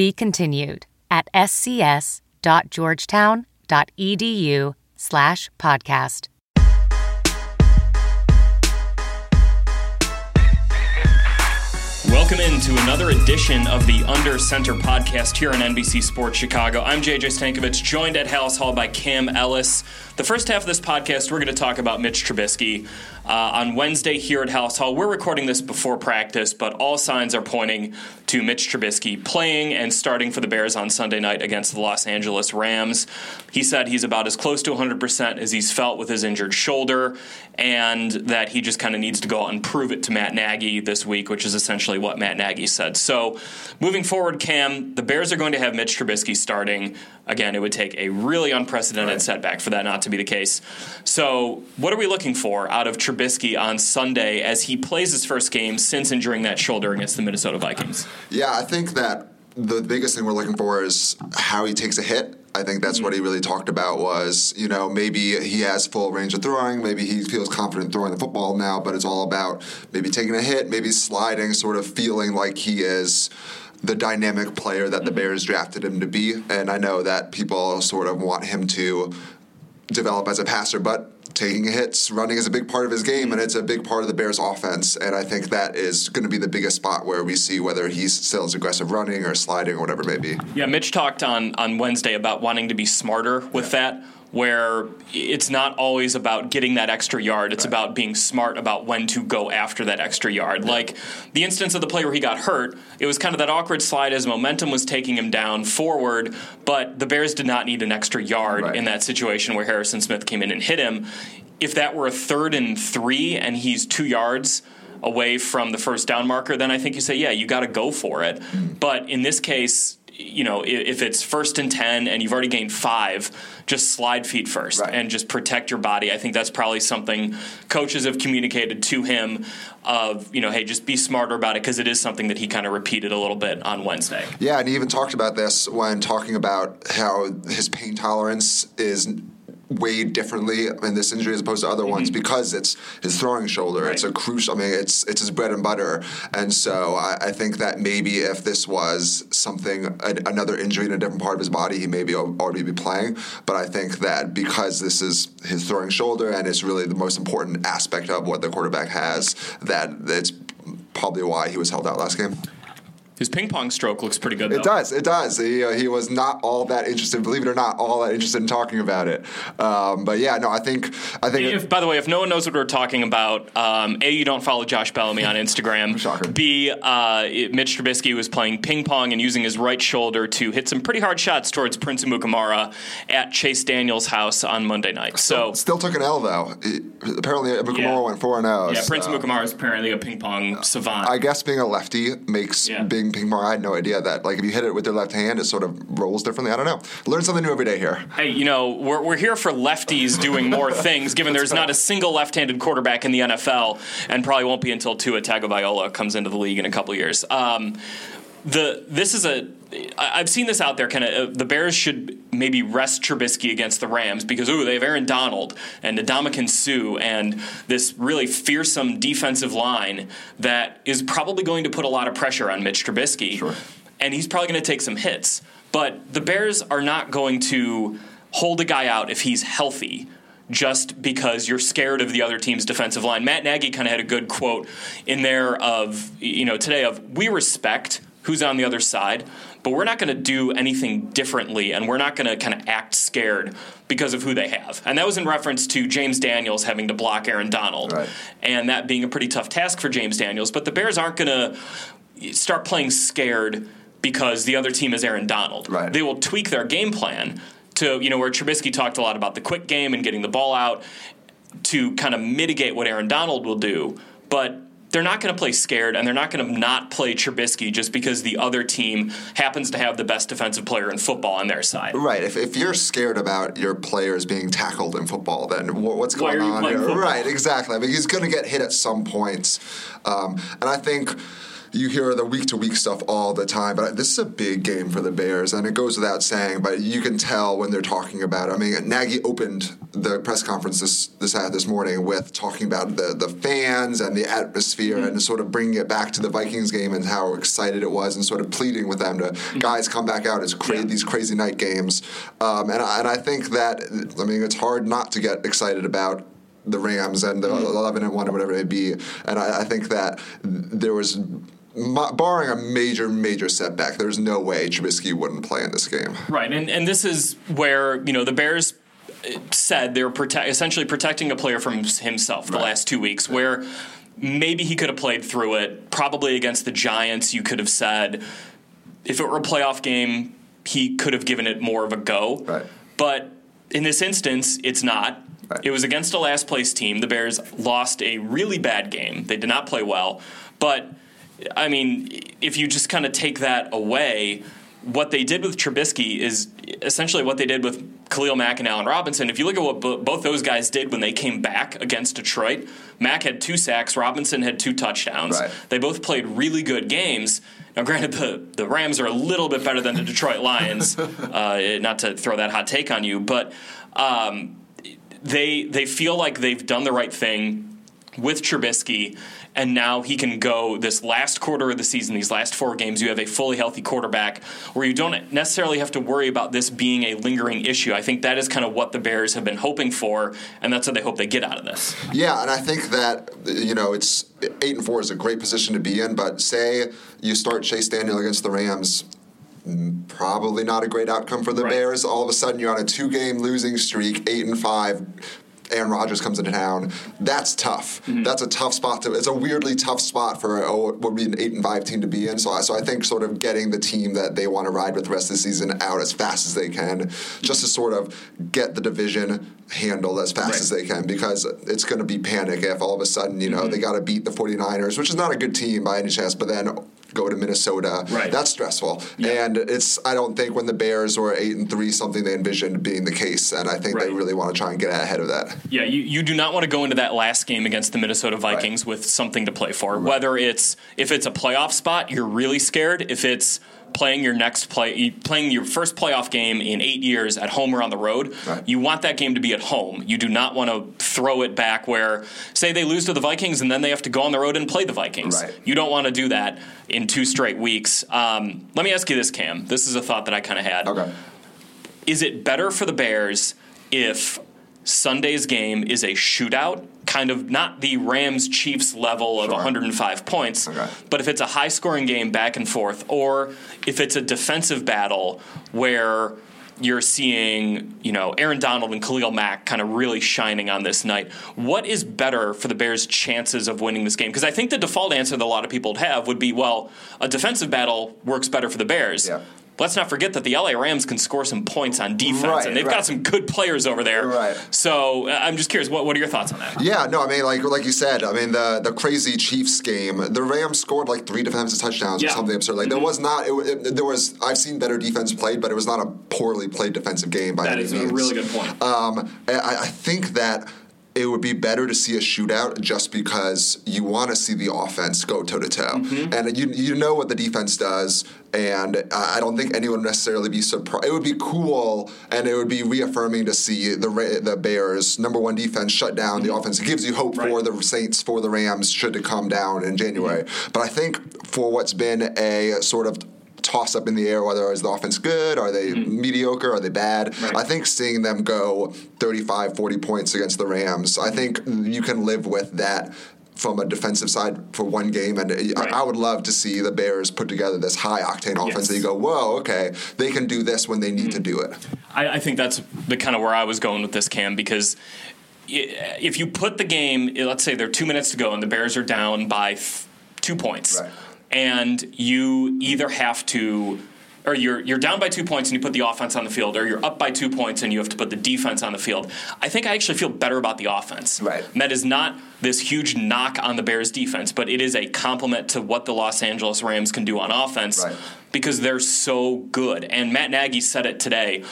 Be continued at scs.georgetown.edu slash podcast. Welcome into another edition of the Under Center podcast here on NBC Sports Chicago. I'm JJ Stankevitz, joined at Halas Hall by Cam Ellis. The first half of this podcast, we're going to talk about Mitch Trubisky. Uh, on Wednesday here at Halas Hall, we're recording this before practice, but all signs are pointing to Mitch Trubisky playing and starting for the Bears on Sunday night against the Los Angeles Rams. He said he's about as close to 100% as he's felt with his injured shoulder, and that he just kind of needs to go out and prove it to Matt Nagy this week, which is essentially what Matt Nagy said. So, moving forward, Cam, the Bears are going to have Mitch Trubisky starting. Again, it would take a really unprecedented right. setback for that not to be the case. So, what are we looking for out of Trubisky on Sunday as he plays his first game since injuring that shoulder against the Minnesota Vikings? Yeah, I think that the biggest thing we're looking for is how he takes a hit. I think that's mm-hmm. what he really talked about was, you know, maybe he has full range of throwing, maybe he feels confident throwing the football now, but it's all about maybe taking a hit, maybe sliding, sort of feeling like he is the dynamic player that the Bears drafted him to be. And I know that people sort of want him to develop as a passer, but taking hits, running is a big part of his game, and it's a big part of the Bears' offense. And I think that is going to be the biggest spot where we see whether he's still as aggressive running or sliding or whatever it may be. Yeah, Mitch talked on on Wednesday about wanting to be smarter with yeah. that where it's not always about getting that extra yard. It's right. about being smart about when to go after that extra yard. Yeah. Like the instance of the play where he got hurt, it was kind of that awkward slide as momentum was taking him down forward, but the Bears did not need an extra yard right. in that situation where Harrison Smith came in and hit him. If that were a third and three and he's two yards, away from the first down marker, then I think you say, yeah, you got to go for it. Mm-hmm. But in this case, you know, if it's first and 10 and you've already gained five, just slide feet first right. and just protect your body. I think that's probably something coaches have communicated to him of, you know, hey, just be smarter about it because it is something that he kind of repeated a little bit on Wednesday. Yeah, and he even talked about this when talking about how his pain tolerance is weighed differently in this injury as opposed to other mm-hmm. ones because it's his throwing shoulder. Right. It's a crucial. I mean, it's it's his bread and butter. And so I, I think that maybe if this was something a, another injury in a different part of his body, he maybe already be playing. But I think that because this is his throwing shoulder and it's really the most important aspect of what the quarterback has, that it's probably why he was held out last game. His ping pong stroke looks pretty good. Though. It does. It does. He, uh, he was not all that interested, believe it or not, all that interested in talking about it. Um, but yeah, no, I think I think. If, by the way, if no one knows what we're talking about, um, a you don't follow Josh Bellamy on Instagram. Shocker. B uh, Mitch Trubisky was playing ping pong and using his right shoulder to hit some pretty hard shots towards Prince Mukamara at Chase Daniel's house on Monday night. So still, still took an L though. Apparently, Mukamara yeah. went four and zero. Yeah, Prince uh, Amukamara is apparently a ping pong savant. I guess being a lefty makes yeah. being ping pong. I had no idea that like if you hit it with your left hand, it sort of rolls differently. I don't know. Learn something new every day here. Hey, you know we're we're here for lefties doing more things. Given there's not a single left-handed quarterback in the NFL, and probably won't be until Tua Tagovailoa comes into the league in a couple years. Um, the this is a I've seen this out there. Kind of, uh, the Bears should maybe rest Trubisky against the Rams because ooh, they have Aaron Donald and Ndamukong Suh and this really fearsome defensive line that is probably going to put a lot of pressure on Mitch Trubisky, sure. and he's probably going to take some hits. But the Bears are not going to hold a guy out if he's healthy just because you're scared of the other team's defensive line. Matt Nagy kind of had a good quote in there of you know today of we respect who's on the other side, but we're not going to do anything differently and we're not going to kind of act scared because of who they have. And that was in reference to James Daniels having to block Aaron Donald right. and that being a pretty tough task for James Daniels. But the Bears aren't going to start playing scared because the other team is Aaron Donald. Right. They will tweak their game plan to, you know, where Trubisky talked a lot about the quick game and getting the ball out to kind of mitigate what Aaron Donald will do. But they're not going to play scared and they're not going to not play Trubisky just because the other team happens to have the best defensive player in football on their side. Right. If, if you're scared about your players being tackled in football, then what's going on here? football? Right. Exactly. I mean, he's going to get hit at some points, um, and I think. You hear the week to week stuff all the time, but this is a big game for the Bears, and it goes without saying. But you can tell when they're talking about. it. I mean, Nagy opened the press conference this this uh, this morning with talking about the the fans and the atmosphere, Mm-hmm. and sort of bringing it back to the Vikings game and how excited it was, and sort of pleading with them to guys come back out. It's cra- Mm-hmm. Yeah. these crazy night games, um, and I, and I think that I mean it's hard not to get excited about the Rams and the Mm-hmm. 11 and one or whatever it may be, and I, I think that there was. Barring a major, major setback, there's no way Trubisky wouldn't play in this game. Right, and and this is where you know the Bears uh, said they're prote- essentially protecting a player from himself the Right. last two weeks, where maybe he could have played through it. Probably against the Giants, you could have said if it were a playoff game, he could have given it more of a go. Right. But in this instance, it's not. Right. It was against a last place team. The Bears lost a really bad game. They did not play well. But, I mean, if you just kind of take that away, what they did with Trubisky is essentially what they did with Khalil Mack and Allen Robinson. If you look at what bo- both those guys did when they came back against Detroit, Mack had two sacks, Robinson had two touchdowns. Right. They both played really good games. Now, granted, the, the Rams are a little bit better than the Detroit Lions, uh, not to throw that hot take on you, but um, they they feel like they've done the right thing with Trubisky, and now he can go this last quarter of the season, these last four games. You have a fully healthy quarterback where you don't necessarily have to worry about this being a lingering issue. I think that is kind of what the Bears have been hoping for, and that's what they hope they get out of this. Yeah, and I think that you know it's eight and four is a great position to be in. But say you start Chase Daniel against the Rams, probably not a great outcome for the Right. Bears. All of a sudden, you're on a two-game losing streak, eight and five. Aaron Rodgers comes into town. That's tough. Mm-hmm. That's a tough spot to. It's a weirdly tough spot for oh, what would be an eight and five team to be in. So, I- so I think sort of getting the team that they want to ride with the rest of the season out as fast as they can, just to sort of get the division handled as fast Right. as they can, because it's going to be panic if all of a sudden you know Mm-hmm. they got to beat the 49ers, which is not a good team by any chance, but then go to Minnesota. Right. That's stressful, Yeah. and it's I don't think when the Bears were eight and three something they envisioned being the case, and I think they really want to try and get ahead of that. Yeah, you, you do not want to go into that last game against the Minnesota Vikings with something to play for. Whether it's if it's a playoff spot, you're really scared. If it's playing your next play, playing your first playoff game in eight years at home or on the road, Right. you want that game to be at home. You do not want to throw it back where, say, they lose to the Vikings and then they have to go on the road and play the Vikings. Right. You don't want to do that in two straight weeks. Um, let me ask you this, Cam. This is a thought that I kind of had Okay. is it better for the Bears if Sunday's game is a shootout, kind of not the Rams Chiefs level of Sure. 105 points, Okay. but if it's a high scoring game back and forth, or if it's a defensive battle where you're seeing, you know, Aaron Donald and Khalil Mack kind of really shining on this night. What is better for the Bears' chances of winning this game? Because I think the default answer that a lot of people would have would be, well, a defensive battle works better for the Bears. Yeah. Let's not forget that the LA Rams can score some points on defense, Right, and they've right. got some good players over there. Right. So uh, I'm just curious, what, what are your thoughts on that? Yeah, no, I mean, like like you said, I mean the the crazy Chiefs game, the Rams scored like three defensive touchdowns Yeah. Mm-hmm. or something absurd. Like there was not, it, it, there was. I've seen better defense played, but it was not a poorly played defensive game by That any is a really good point. Um, I, I think that it would be better to see a shootout just because you want to see the offense go toe to toe, Mm-hmm. and you you know what the defense does, and I I don't think anyone would necessarily be surprised. It would be cool, and it would be reaffirming to see the Ra- the Bears number one defense shut down the offense. It gives you hope for Mm-hmm. The Saints for the Rams should it come down in January. Mm-hmm. But I think for what's been a sort of toss up in the air whether is the offense good are they mediocre are they bad Mm-hmm. Right. i think seeing them go 35 40 points against the rams i think you can live with that from a defensive side for one game and I- Right. I would love to see the bears put together this high octane offense Yes. that you go whoa okay they can do this when they need to do it I, I think that's the kind of where I was going with this, Cam, because if you put the game, let's say there are two minutes to go and the Bears are down by th- two points, Right. And you either have to, or you're you're down by two points and you put the offense on the field, or you're up by two points and you have to put the defense on the field. I think I actually feel better about the offense. Right. That is not this huge knock on the Bears defense, but it is a compliment to what the Los Angeles Rams can do on offense Right. because they're so good. And Matt Nagy said it today.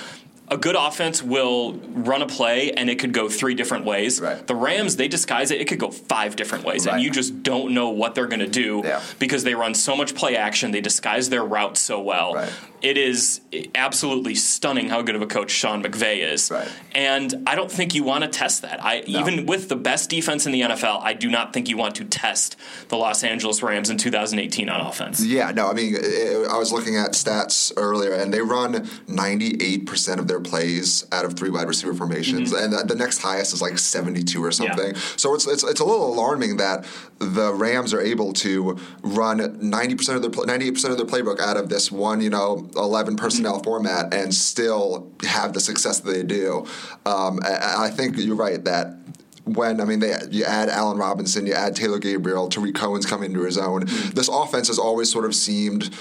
A good offense will run a play and it could go three different ways. Right. The Rams, they disguise it, it could go five different ways. And you just don't know what they're going to do Yeah. because they run so much play action, they disguise their routes so well. Right. It is absolutely stunning how good of a coach Sean McVay is. Right. And I don't think you want to test that. I even with the best defense in the NFL, I do not think you want to test the Los Angeles Rams in 2018 on offense. Yeah, no, I mean, eh, I was looking at stats earlier, and they run 98% of their plays out of three wide receiver formations, and the, the next highest is like 72 or something. So it's, it's it's a little alarming that the Rams are able to run 90% of their 98% of their playbook out of this one, you know, 11 personnel format, and still have the success that they do. Um, I, think you're right that when I mean they you add Allen Robinson, you add Taylor Gabriel, Tarik Cohen's coming into his own. This offense has always sort of seemed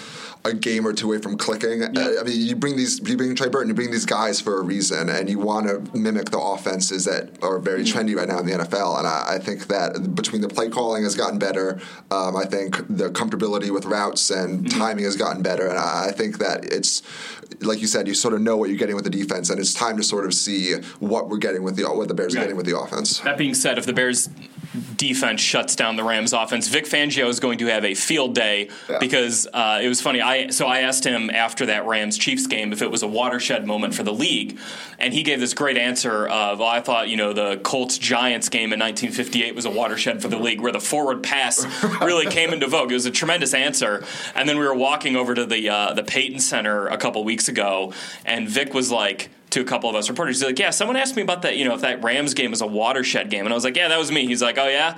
a game or two away from clicking. Uh, I mean, you bring these, you bring Trey Burton, you bring these guys for a reason, and you want to mimic the offenses that are very trendy right now in the NFL. And I, I think that between the play calling has gotten better, um, I think the comfortability with routes and timing has gotten better, and I, I think that it's like you said, you sort of know what you're getting with the defense, and it's time to sort of see what we're getting with the what the Bears are getting with the offense. That being said, if the Bears defense shuts down the Rams offense, Vic Fangio is going to have a field day Yeah. because uh, it was funny. I so I asked him after that Rams Chiefs game if it was a watershed moment for the league, and he gave this great answer of, "Well, I thought you know the Colts Giants game in 1958 was a watershed for the league where the forward pass really came into vogue." It was a tremendous answer. And then we were walking over to the uh, the Payton Center a couple weeks ago, and Vic was like to a couple of us reporters. He's like, "Yeah, someone asked me about that. You know, if that Rams game was a watershed game." And I was like, "Yeah, that was me." He's like, "Oh yeah."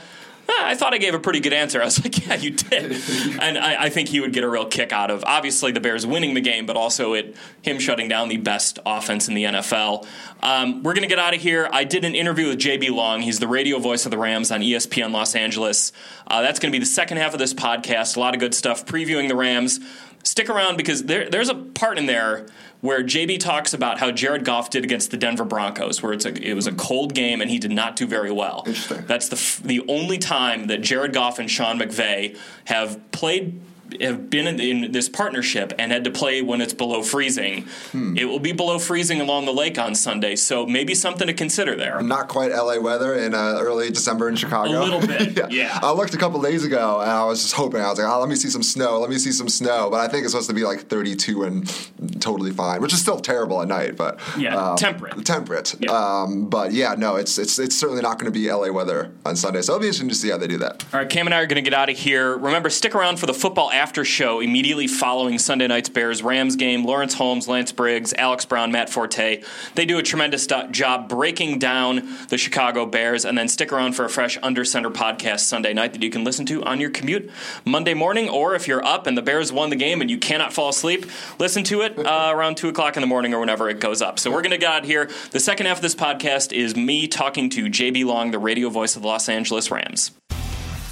"Ah, I thought I gave a pretty good answer. I was like, "Yeah, you did," and I, I think he would get a real kick out of obviously the Bears winning the game, but also it him shutting down the best offense in the NFL. Um, we're gonna get out of here. I did an interview with JB Long. He's the radio voice of the Rams on ESPN Los Angeles. Uh, that's gonna be the second half of this podcast. A lot of good stuff previewing the Rams. Stick around because there, there's a part in there where JB talks about how Jared Goff did against the Denver Broncos, where it's a, it was a cold game and he did not do very well. Interesting. That's the f- the only time that Jared Goff and Sean McVay have played have been in, in this partnership and had to play when it's below freezing. Hmm. It will be below freezing along the lake on Sunday, so maybe something to consider there. Not quite LA weather in uh, early December in Chicago. A little bit, yeah. I looked a couple days ago and I was just hoping. I was like, oh, let me see some snow. Let me see some snow. But I think it's supposed to be like 32 and totally fine, which is still terrible at night. But Yeah, um, temperate. Temperate. Yeah. Um, but yeah, no, it's it's it's certainly not going to be LA weather on Sunday. So it'll be interesting to see how they do that. All right, Cam and I are going to get out of here. Remember, stick around for the football after show immediately following Sunday night's Bears Rams game. Lawrence Holmes, Lance Briggs, Alex Brown, Matt Forte. They do a tremendous job breaking down the Chicago Bears. And then stick around for a fresh Under Center podcast Sunday night that you can listen to on your commute Monday morning. Or if you're up and the Bears won the game and you cannot fall asleep, listen to it uh, around 2 o'clock in the morning or whenever it goes up. So we're going to get out here. The second half of this podcast is me talking to JB Long, the radio voice of the Los Angeles Rams.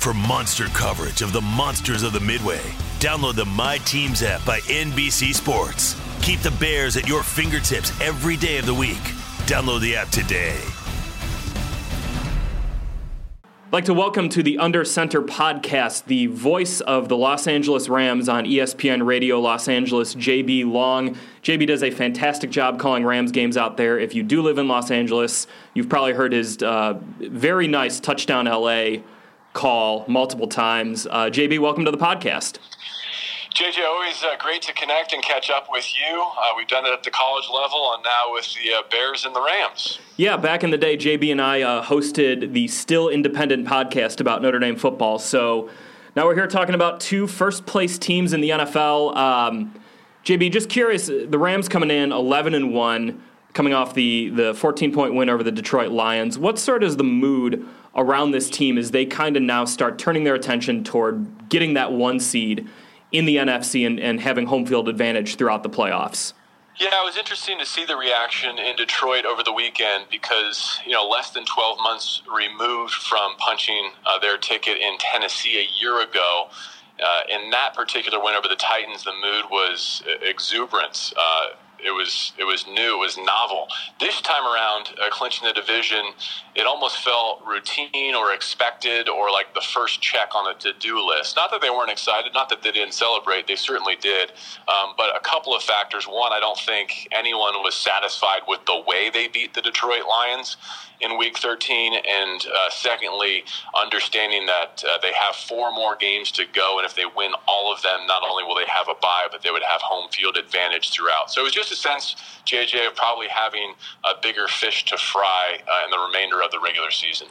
For monster coverage of the monsters of the Midway, download the My Teams app by NBC Sports. Keep the Bears at your fingertips every day of the week. Download the app today. I'd like to welcome to the Under Center podcast the voice of the Los Angeles Rams on ESPN Radio Los Angeles, JB Long. JB does a fantastic job calling Rams games out there. If you do live in Los Angeles, you've probably heard his uh, very nice touchdown LA call multiple times. Uh, JB, welcome to the podcast. JJ, always uh, great to connect and catch up with you. Uh, we've done it at the college level and now with the uh, Bears and the Rams. Yeah, back in the day, JB and I uh, hosted the Still Independent podcast about Notre Dame football. So now we're here talking about two first place teams in the NFL. Um, JB, just curious, the Rams coming in 11 and 1, coming off the, the 14 point win over the Detroit Lions. What sort of is the mood around this team as they kind of now start turning their attention toward getting that one seed in the NFC and, and having home field advantage throughout the playoffs? Yeah, it was interesting to see the reaction in Detroit over the weekend because, you know, less than 12 months removed from punching uh, their ticket in Tennessee a year ago. uh, in that particular win over the Titans, the mood was exuberance. Uh, it was it was new, it was novel. This time around, uh, clinching the division, it almost felt routine or expected or like the first check on the to-do list. Not that they weren't excited, not that they didn't celebrate, they certainly did. Um, but a couple of factors. One, I don't think anyone was satisfied with the way they beat the Detroit Lions in Week 13, and uh, secondly, understanding that uh, they have four more games to go, and if they win all of them, not only will they have a bye, but they would have home field advantage throughout. So it was just a sense, JJ, of probably having a bigger fish to fry uh, in the remainder of the regular season.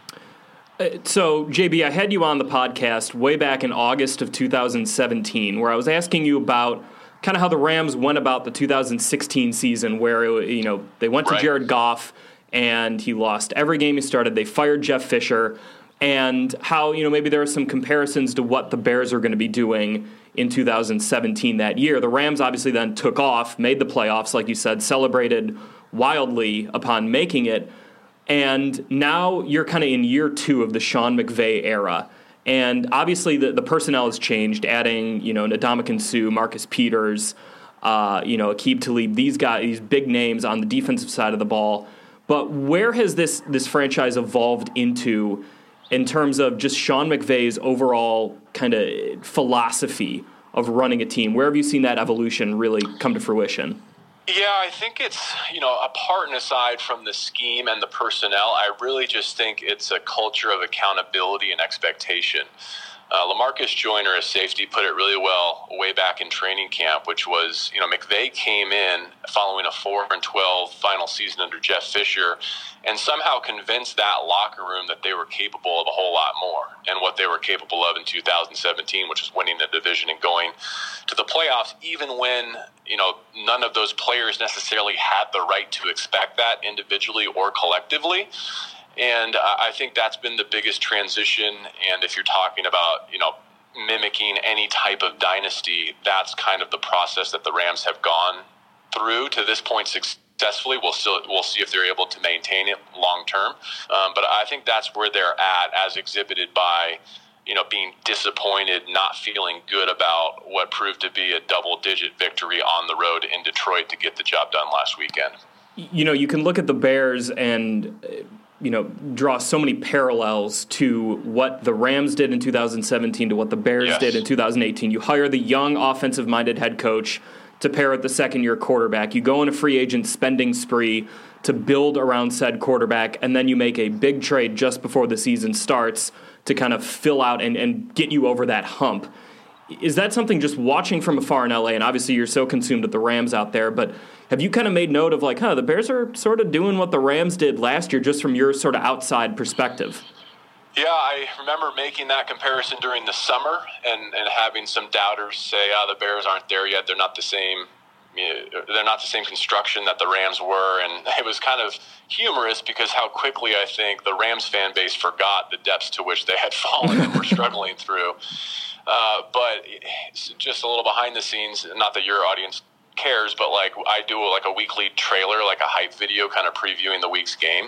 Uh, so, JB, I had you on the podcast way back in August of 2017, where I was asking you about kind of how the Rams went about the 2016 season, where it, you know they went to right. Jared Goff and he lost every game he started. They fired Jeff Fisher, and how you know maybe there are some comparisons to what the Bears are going to be doing in 2017 that year. The Rams obviously then took off, made the playoffs, like you said, celebrated wildly upon making it, and now you're kind of in year two of the Sean McVay era. And obviously, the, the personnel has changed, adding you know Ndamukong Suh, Marcus Peters, uh, you know Aqib Talib, these guys, these big names on the defensive side of the ball. But where has this this franchise evolved into in terms of just Sean McVay's overall kind of philosophy of running a team? Where have you seen that evolution really come to fruition? Yeah, I think it's, you know, apart and aside from the scheme and the personnel, I really just think it's a culture of accountability and expectation. Uh, Lamarcus Joyner, a safety, put it really well way back in training camp, which was, you know, McVay came in following a 4 and 12 final season under Jeff Fisher and somehow convinced that locker room that they were capable of a whole lot more and what they were capable of in 2017, which was winning the division and going to the playoffs, even when, you know, none of those players necessarily had the right to expect that individually or collectively. And I think that's been the biggest transition. And if you're talking about, you know, mimicking any type of dynasty, that's kind of the process that the Rams have gone through to this point successfully. We'll still we'll see if they're able to maintain it long term. Um, but I think that's where they're at, as exhibited by you know being disappointed, not feeling good about what proved to be a double digit victory on the road in Detroit to get the job done last weekend. You know, you can look at the Bears and you know draw so many parallels to what the Rams did in 2017 to what the Bears yes. did in 2018. You hire the young offensive minded head coach to pair with the second year quarterback. You go on a free agent spending spree to build around said quarterback, and then you make a big trade just before the season starts to kind of fill out and, and get you over that hump. Is that something just watching from afar in LA? And obviously, you're so consumed with the Rams out there, but have you kind of made note of like, huh, the Bears are sort of doing what the Rams did last year, just from your sort of outside perspective? Yeah, I remember making that comparison during the summer and, and having some doubters say, oh, the Bears aren't there yet. They're not the same. They're not the same construction that the Rams were, and it was kind of humorous because how quickly I think the Rams fan base forgot the depths to which they had fallen and were struggling through. Uh, but just a little behind the scenes, not that your audience cares, but like I do like a weekly trailer, like a hype video, kind of previewing the week's game,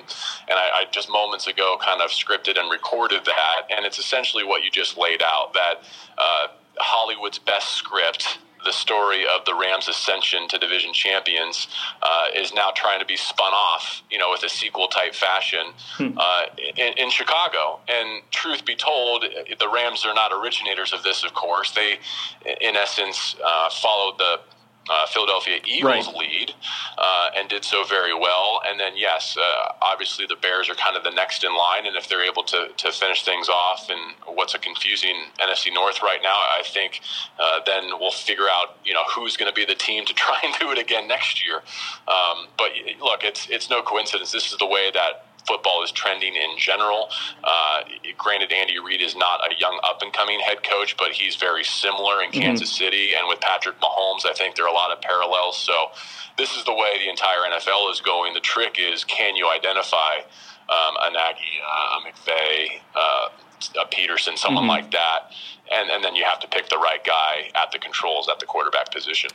and I, I, just moments ago kind of scripted and recorded that, and it's essentially what you just laid out that uh, Hollywood's best script. The story of the Rams' ascension to division champions uh, is now trying to be spun off, you know, with a sequel type fashion hmm. uh, in, in, Chicago. And truth be told, the Rams are not originators of this, of course. They, in essence, uh, followed the uh, Philadelphia Eagles right. lead uh, and did so very well. And then, yes, uh, obviously the Bears are kind of the next in line. And if they're able to, to finish things off in what's a confusing NFC North right now, I think uh, then we'll figure out you know who's going to be the team to try and do it again next year. Um, but look, it's it's no coincidence. This is the way that football is trending in general. Uh, granted, Andy Reid is not a young up and coming head coach, but he's very similar in mm-hmm. Kansas City. And with Patrick Mahomes, I think there are a lot of parallels. So this is the way the entire NFL is going. The trick is can you identify um, a Nagy, uh, a McVay, uh, a Pederson, someone mm-hmm. like that? And, and then you have to pick the right guy at the controls at the quarterback position.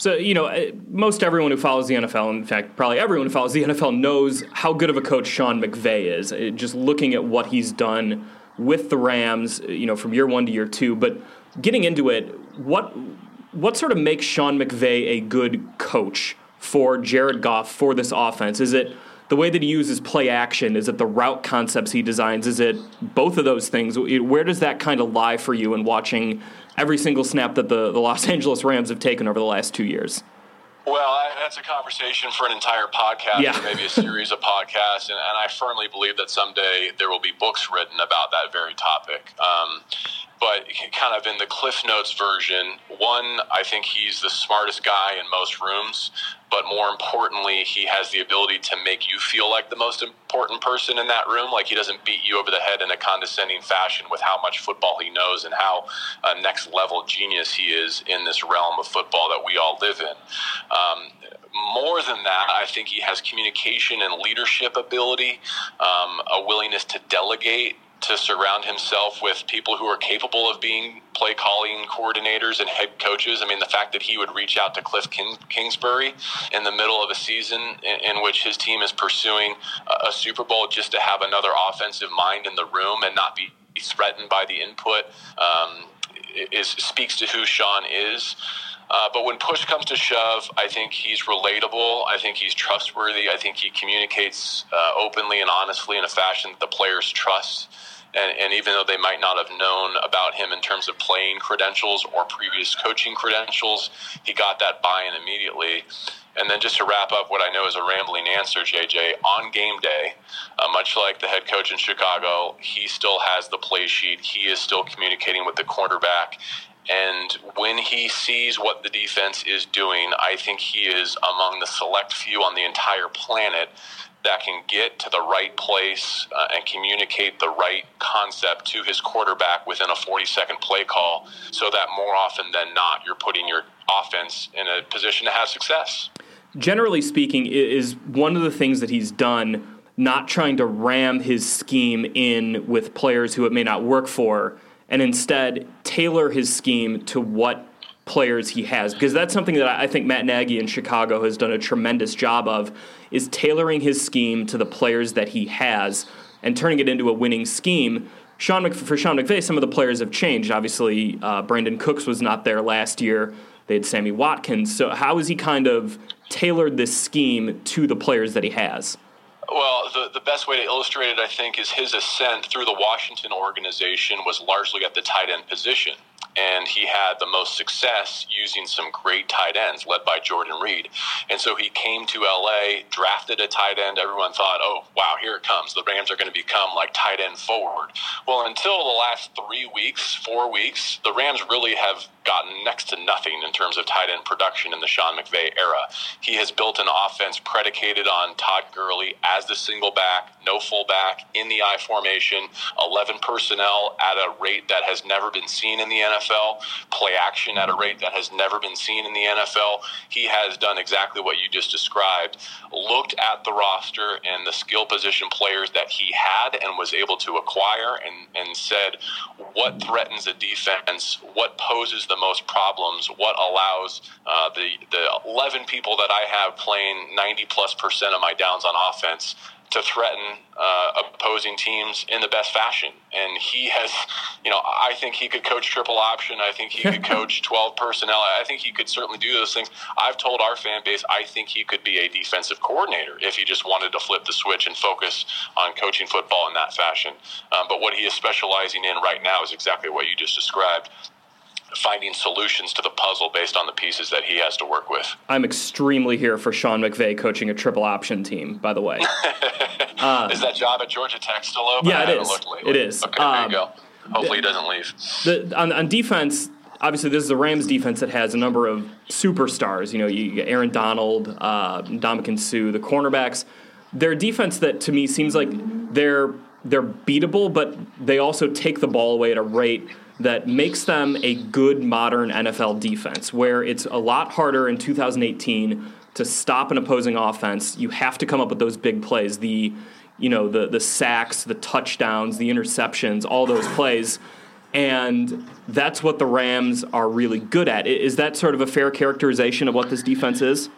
So, you know, uh, most everyone who follows the NFL, in fact, probably everyone who follows the NFL, knows how good of a coach Sean McVay is. Just looking at what he's done with the Rams, you know, from year one to year two. But getting into it, what what sort of makes Sean McVay a good coach for Jared Goff for this offense? Is it the way that he uses play action? Is it the route concepts he designs? Is it both of those things? Where does that kind of lie for you in watching every single snap that the, the Los Angeles Rams have taken over the last two years? Well, I, that's a conversation for an entire podcast, yeah. or maybe a series of podcasts, and, and, I firmly believe that someday there will be books written about that very topic. Um, but kind of in the Cliff Notes version, one, I think he's the smartest guy in most rooms, but more importantly, he has the ability to make you feel like the most important person in that room. Like he doesn't beat you over the head in a condescending fashion with how much football he knows and how uh, next level genius he is in this realm of football that we all live in. Um, more than that, I think he has communication and leadership ability, um, a willingness to delegate to surround himself with people who are capable of being play calling coordinators and head coaches. I mean, the fact that he would reach out to Cliff King- Kingsbury in the middle of a season in, in which his team is pursuing a, a, Super Bowl just to have another offensive mind in the room and not be threatened by the input um, is speaks to who Sean is. Uh, but when push comes to shove, I think he's relatable. I think he's trustworthy. I think he communicates uh, openly and honestly in a fashion that the players trust. And, and, even though they might not have known about him in terms of playing credentials or previous coaching credentials, he got that buy in immediately. And then just to wrap up what I know is a rambling answer, JJ, on game day, uh, much like the head coach in Chicago, he still has the play sheet. He is still communicating with the quarterback. And when he sees what the defense is doing, I think he is among the select few on the entire planet that can get to the right place uh, and communicate the right concept to his quarterback within a 40 second play call so that more often than not, you're putting your offense in a position to have success. Generally speaking, is one of the things that he's done not trying to ram his scheme in with players who it may not work for and instead tailor his scheme to what players he has because that's something that I think Matt Nagy in Chicago has done a tremendous job of is tailoring his scheme to the players that he has and turning it into a winning scheme. Sean Mc, for Sean McVay, some of the players have changed. Obviously, uh, Brandin Cooks was not there last year. They had Sammy Watkins. So how has he kind of tailored this scheme to the players that he has? Well, the, the best way to illustrate it, I think, is his ascent through the Washington organization was largely at the tight end position and he had the most success using some great tight ends led by Jordan Reed. And so he came to LA, drafted a tight end. Everyone thought, oh, wow, here it comes. The Rams are going to become like tight end forward. Well, until the last three weeks, four weeks, the Rams really have gotten next to nothing in terms of tight end production in the Sean McVay era. He has built an offense predicated on Todd Gurley as the single back, no fullback, in the I formation, 11 personnel at a rate that has never been seen in the NFL. Play action at a rate that has never been seen in the NFL. He has done exactly what you just described, looked at the roster and the skill position players that he had and was able to acquire and, and said what threatens a defense, what poses the most problems, what allows uh, the, the 11 people that I have playing 90 plus percent of my downs on offense to threaten uh, opposing teams in the best fashion. And he has, you know, I think he could coach triple option. I think he could coach 12 personnel. I think he could certainly do those things. I've told our fan base I think he could be a defensive coordinator if he just wanted to flip the switch and focus on coaching football in that fashion. Um, but what he is specializing in right now is exactly what you just described finding solutions to the puzzle based on the pieces that he has to work with. I'm extremely here for Sean McVay coaching a triple option team, by the way. uh, is that job at Georgia Tech still open? Yeah, it is. It is. Okay, um, there you um, go. Hopefully he doesn't leave. The, on, on, defense, obviously this is a Rams defense that has a number of superstars. You know, you get Aaron Donald, uh, Ndamukong Suh, the cornerbacks. They're a defense that to me seems like they're they're beatable, but they also take the ball away at a rate that makes them a good modern NFL defense, where it's a lot harder in 2018 to stop an opposing offense. You have to come up with those big plays, the you know the the sacks, the touchdowns, the interceptions, all those plays. And that's what the Rams are really good at. Is that sort of a fair characterization of what this defense is?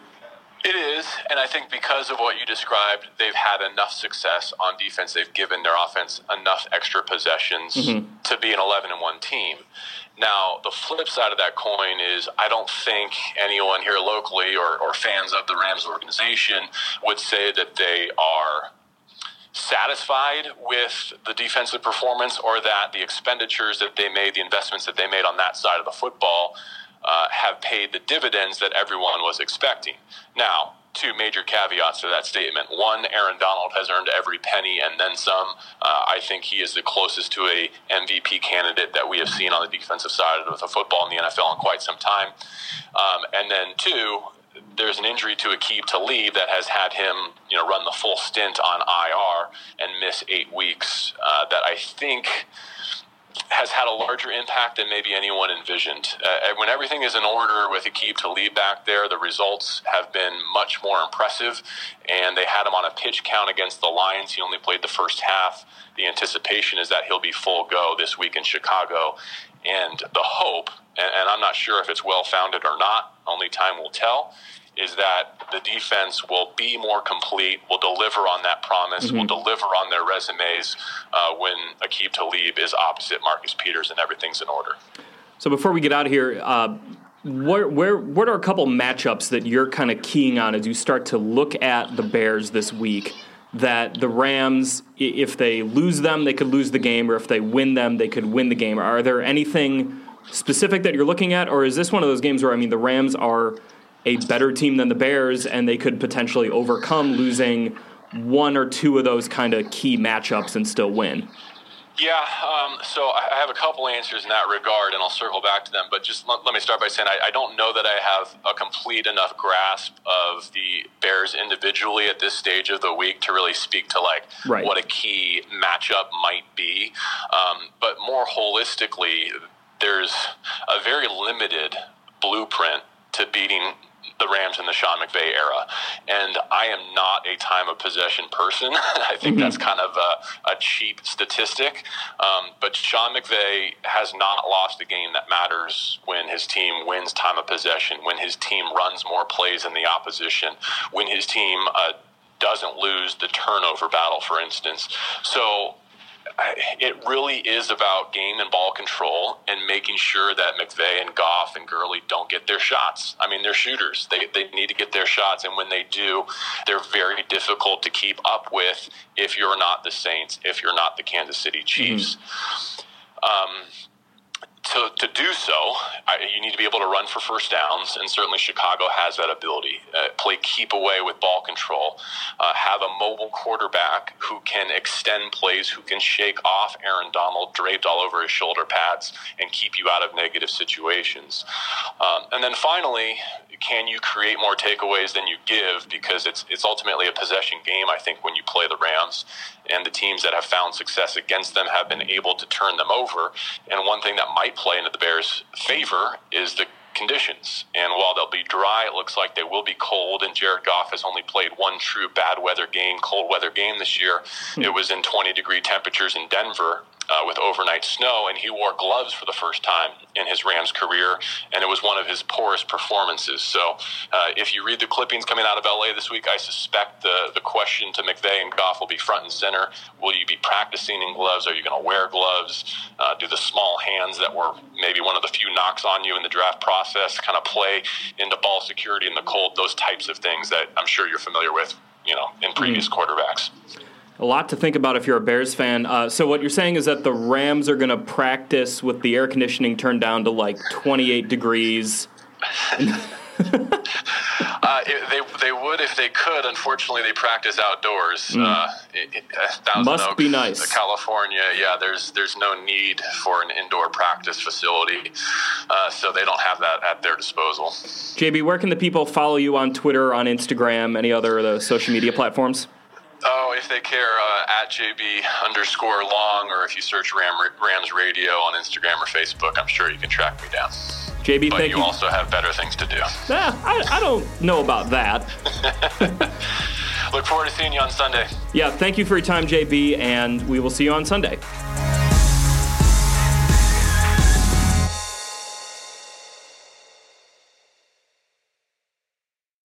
It is and I think because of what you described, they've had enough success on defense. They've given their offense enough extra possessions mm-hmm. to be an 11 and 1 team. Now, the flip side of that coin is I don't think anyone here locally or, or fans of the Rams organization would say that they are satisfied with the defensive performance or that the expenditures that they made, the investments that they made on that side of the football, uh, have paid the dividends that everyone was expecting. Now, two major caveats to that statement. One, Aaron Donald has earned every penny and then some. Uh, I think he is the closest to a MVP candidate that we have seen on the defensive side of the football in the NFL in quite some time. Um, and then two, there's an injury to Aqib Talib that has had him, you know, run the full stint on IR and miss eight weeks. Uh, that I think has had a larger impact than maybe anyone envisioned. Uh, when everything is in order with Aqib Talib back there, the results have been much more impressive. And they had him on a pitch count against the Lions. He only played the first half. The anticipation is that he'll be full go this week in Chicago. And the hope, and, and I'm not sure if it's well founded or not, only time will tell, is that the defense will be more complete, will deliver on that promise, mm-hmm. will deliver on their resumes uh, when Aqib Talib is opposite Marcus Peters and everything's in order. So before we get out of here, uh, where, where, what are a couple matchups that you're kind of keying on as you start to look at the Bears this week? That the Rams, if they lose them, they could lose the game, or if they win them, they could win the game. Are there anything specific that you're looking at, or is this one of those games where I mean the Rams are a better team than the Bears, and they could potentially overcome losing one or two of those kind of key matchups and still win? Yeah, um, so I have a couple answers in that regard, and I'll circle back to them. But just let, let me start by saying I, I, don't know that I have a complete enough grasp of the Bears individually at this stage of the week to really speak to like right. what a key matchup might be. Um, but more holistically, there's a very limited blueprint to beating the Rams in the Sean McVay era. And I am not a time of possession person. I think mm-hmm. that's kind of a, a cheap statistic. Um, but Sean McVay has not lost a game that matters when his team wins time of possession, when his team runs more plays than the opposition, when his team uh, doesn't lose the turnover battle, for instance. So it really is about game and ball control and making sure that McVay and Goff and Gurley don't get their shots. I mean, they're shooters. They, they need to get their shots. And when they do, they're very difficult to keep up with if you're not the Saints, if you're not the Kansas City Chiefs. Mm-hmm. Um, to, to do so, I, you need to be able to run for first downs, and certainly Chicago has that ability. Uh, play keep away with ball control, uh, have a mobile quarterback who can extend plays, who can shake off Aaron Donald draped all over his shoulder pads and keep you out of negative situations. Um, and then finally, can you create more takeaways than you give? Because it's it's ultimately a possession game. I think when you play the Rams, and the teams that have found success against them have been able to turn them over. And one thing that might play into the Bears' favor is the conditions. And while they'll be dry, it looks like they will be cold. And Jared Goff has only played one true bad weather game, cold weather game this year. Hmm. It was in 20 degree temperatures in Denver uh, with overnight snow, and he wore gloves for the first time in his Rams career, and it was one of his poorest performances. So, uh, if you read the clippings coming out of LA this week, I suspect the the question to McVay and Goff will be front and center. Will you be practicing in gloves? Are you going to wear gloves? Uh, do the small hands that were maybe one of the few knocks on you in the draft process kind of play into ball security in the cold? Those types of things that I'm sure you're familiar with, you know, in previous mm-hmm. quarterbacks a lot to think about if you're a Bears fan. Uh, so what you're saying is that the Rams are going to practice with the air conditioning turned down to like 28 degrees. uh, it, they they would if they could. Unfortunately, they practice outdoors. Mm. Uh, it, it, uh, Must Oaks, be nice. California, yeah. There's there's no need for an indoor practice facility, uh, so they don't have that at their disposal. JB, where can the people follow you on Twitter, on Instagram, any other of social media platforms? Oh, if they care, uh, at JB underscore long, or if you search Ram, Rams Radio on Instagram or Facebook, I'm sure you can track me down. JB, but thank you. you also have better things to do. Yeah, I, I don't know about that. Look forward to seeing you on Sunday. Yeah, thank you for your time, JB, and we will see you on Sunday.